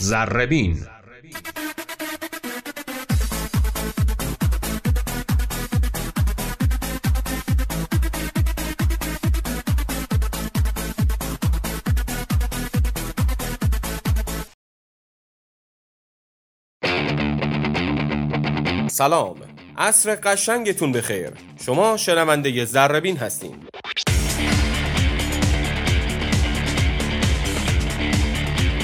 زربین. سلام. عصر قشنگتون بخیر. شما شنونده زربین هستین.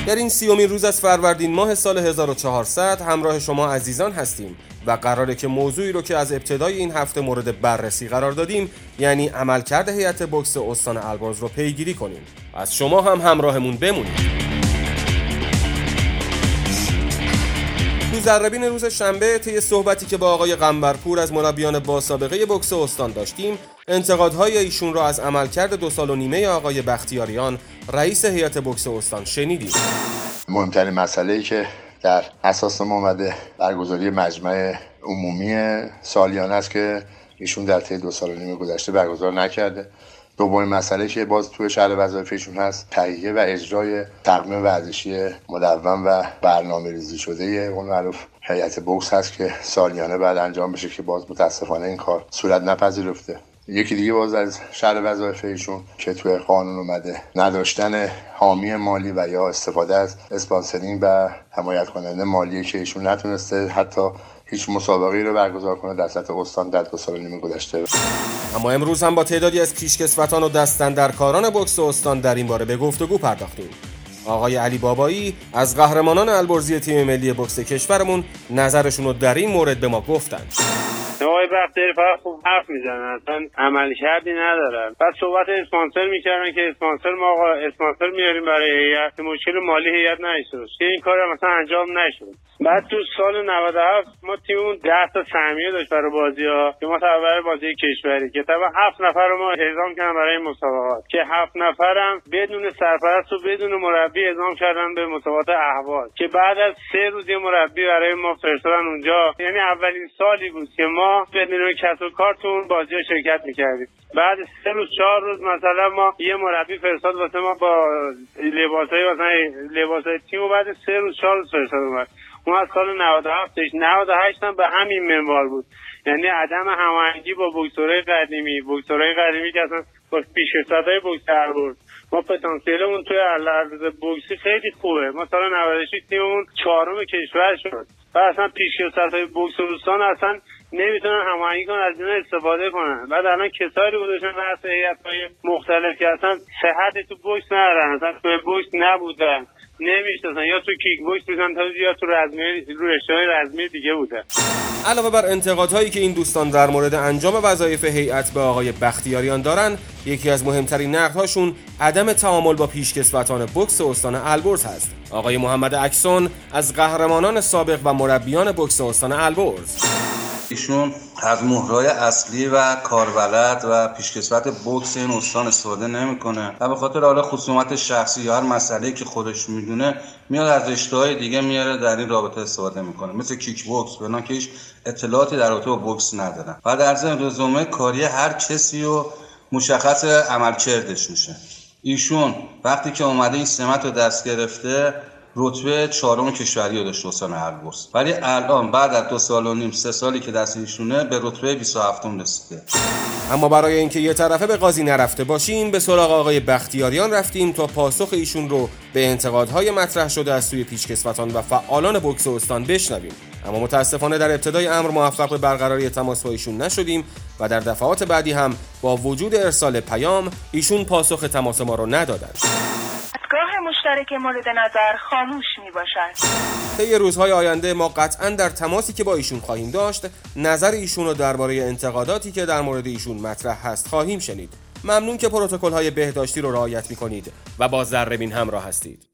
در این سیومین روز از فروردین ماه سال 1400 همراه شما عزیزان هستیم و قراره که موضوعی رو که از ابتدای این هفته مورد بررسی قرار دادیم یعنی عملکرد هیئت بکس استان البرز رو پیگیری کنیم. از شما هم همراهمون بمونید. تو زربین روز شنبه طی صحبتی که با آقای قنبرپور از مربیان با سابقه بکس استان داشتیم انتقادهای ایشون را از عملکرد دو سال و نیمه آقای بختیاریان رئیس هیئت بکس استان شنیدیم. مهمترین مسئله ای که در اساس ما اومده برگزاری مجمع عمومی سالیانه است که ایشون در طی دو سال و نیم گذشته برگزار نکرده. دومین مسئله که باز توی شهر وظایفشون هست تهیه و اجرای تقویم ورزشی مدون و برنامه ریزی شده اون معروف هیئت بوکس هست که سالیانه بعد انجام بشه که باز متاسفانه این کار صورت نپذیرفته. یکی دیگه باز از شهر وظایف ایشون که توی قانون اومده نداشتن حامی مالی و یا استفاده از اسپانسرینگ و حمایت کننده مالی که ایشون نتونسته حتی هیچ مسابقه رو برگزار کنه در سطح استان در دو سال نیم گذشته. اما امروز هم با تعدادی از پیشکسوتان و دستندرکاران بکس استان در این باره به گفتگو پرداختیم. آقای علی بابایی از قهرمانان البرزی تیم ملی بکس کشورمون نظرشون رو در این مورد به ما گفتند. آقای بختیاری فقط خوب حرف می‌زنن اصلا عمل کردی ندارن بعد صحبت اسپانسر می‌کردن که اسپانسر ما آقا اسپانسر میاریم برای هیئت مشکل مالی هیئت نشد که این کار مثلا انجام نشد بعد تو سال 97 ما تیممون 10 تا سهمیه داشت برای بازی ها که ما برای بازی کشوری که طبعا هفت نفر رو ما اعزام کردن برای مسابقات. که هفت نفرم بدون سرپرست و بدون مربی اعزام کردن به مسابقات اهواز که بعد از سه روز مربی برای ما فرستادن اونجا. یعنی اولین سالی بود که ما بدون کس و کارتون بازی ها شرکت می‌کردیم بعد سه روز چهار روز مثلا ما یه مربی فرستاد واسه ما با لباس های مثلا لباس های تیم و بعد سه روز چهار روز فرستاد اومد اون از سال 97 98 هم به همین منوال بود. یعنی عدم هماهنگی با بوکسورای قدیمی بوکسورای قدیمی که اصلا با پیشکسوتای بوکس بود. ما پتانسیلمون توی عرض بوکسی خیلی خوبه. ما سال 96 تیممون چهارم کشور شد. و اصلا پیشکسوتای بوکس روستان اصلا نمی‌تونن هماهنگی کنن از اینا استفاده کنن. بعد الان کسایی گذاشتن بحث های مختلف که اصلا صحت تو بوکس ندارن اصلا تو بوکس نبودن نمی‌شناسن. یا تو کیک بوکس بودن تا یا تو رزمی رو رشته رزمی دیگه بوده. علاوه بر انتقادهایی که این دوستان در مورد انجام وظایف هیئت به آقای بختیاریان دارن یکی از مهمترین نقدهاشون عدم تعامل با پیشکسوتان بکس استان البرز هست. آقای محمد اکسون از قهرمانان سابق و مربیان بکس استان البرز. ایشون از مهرای اصلی و کاربلد و پیشکسوت بکس این استان استفاده نمی‌کنه و به خاطر حالا خصومت شخصی یا هر مسئله که خودش می‌دونه میاد از رشته دیگه میاره در این رابطه استفاده می‌کنه. مثل کیک بوکس بنا که هیچ اطلاعاتی در رابطه با بوکس ندارن. و در ضمن رزومه کاری هر کسی و مشخص عملکردش میشه. ایشون وقتی که اومده این سمت رو دست گرفته رتبه چهارم کشوری رو داشت استان البرز ولی الان بعد از دو سال و نیم سه سالی که دست ایشونه به رتبه 27 رسیده. اما برای اینکه یه طرفه به قاضی نرفته باشیم به سراغ آقای بختیاریان رفتیم تا پاسخ ایشون رو به انتقادهای مطرح شده از سوی پیشکسوتان و فعالان بکس استان بشنویم. اما متاسفانه در ابتدای امر موفق به برقراری تماس با ایشون نشدیم و در دفعات بعدی هم با وجود ارسال پیام ایشون پاسخ تماس ما رو ندادند. مشترک مورد نظر خاموش می باشد طی روزهای آینده ما قطعا در تماسی که با ایشون خواهیم داشت نظر ایشون رو درباره انتقاداتی که در مورد ایشون مطرح هست خواهیم شنید. ممنون که پروتکل های بهداشتی رو رعایت می کنید و با ذربین همراه هستید.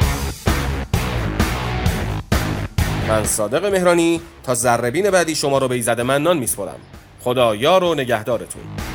من صادق مهرانی تا ذربین بعدی شما رو به ایزد منان میسپرم. خدا یار و نگهدارتون.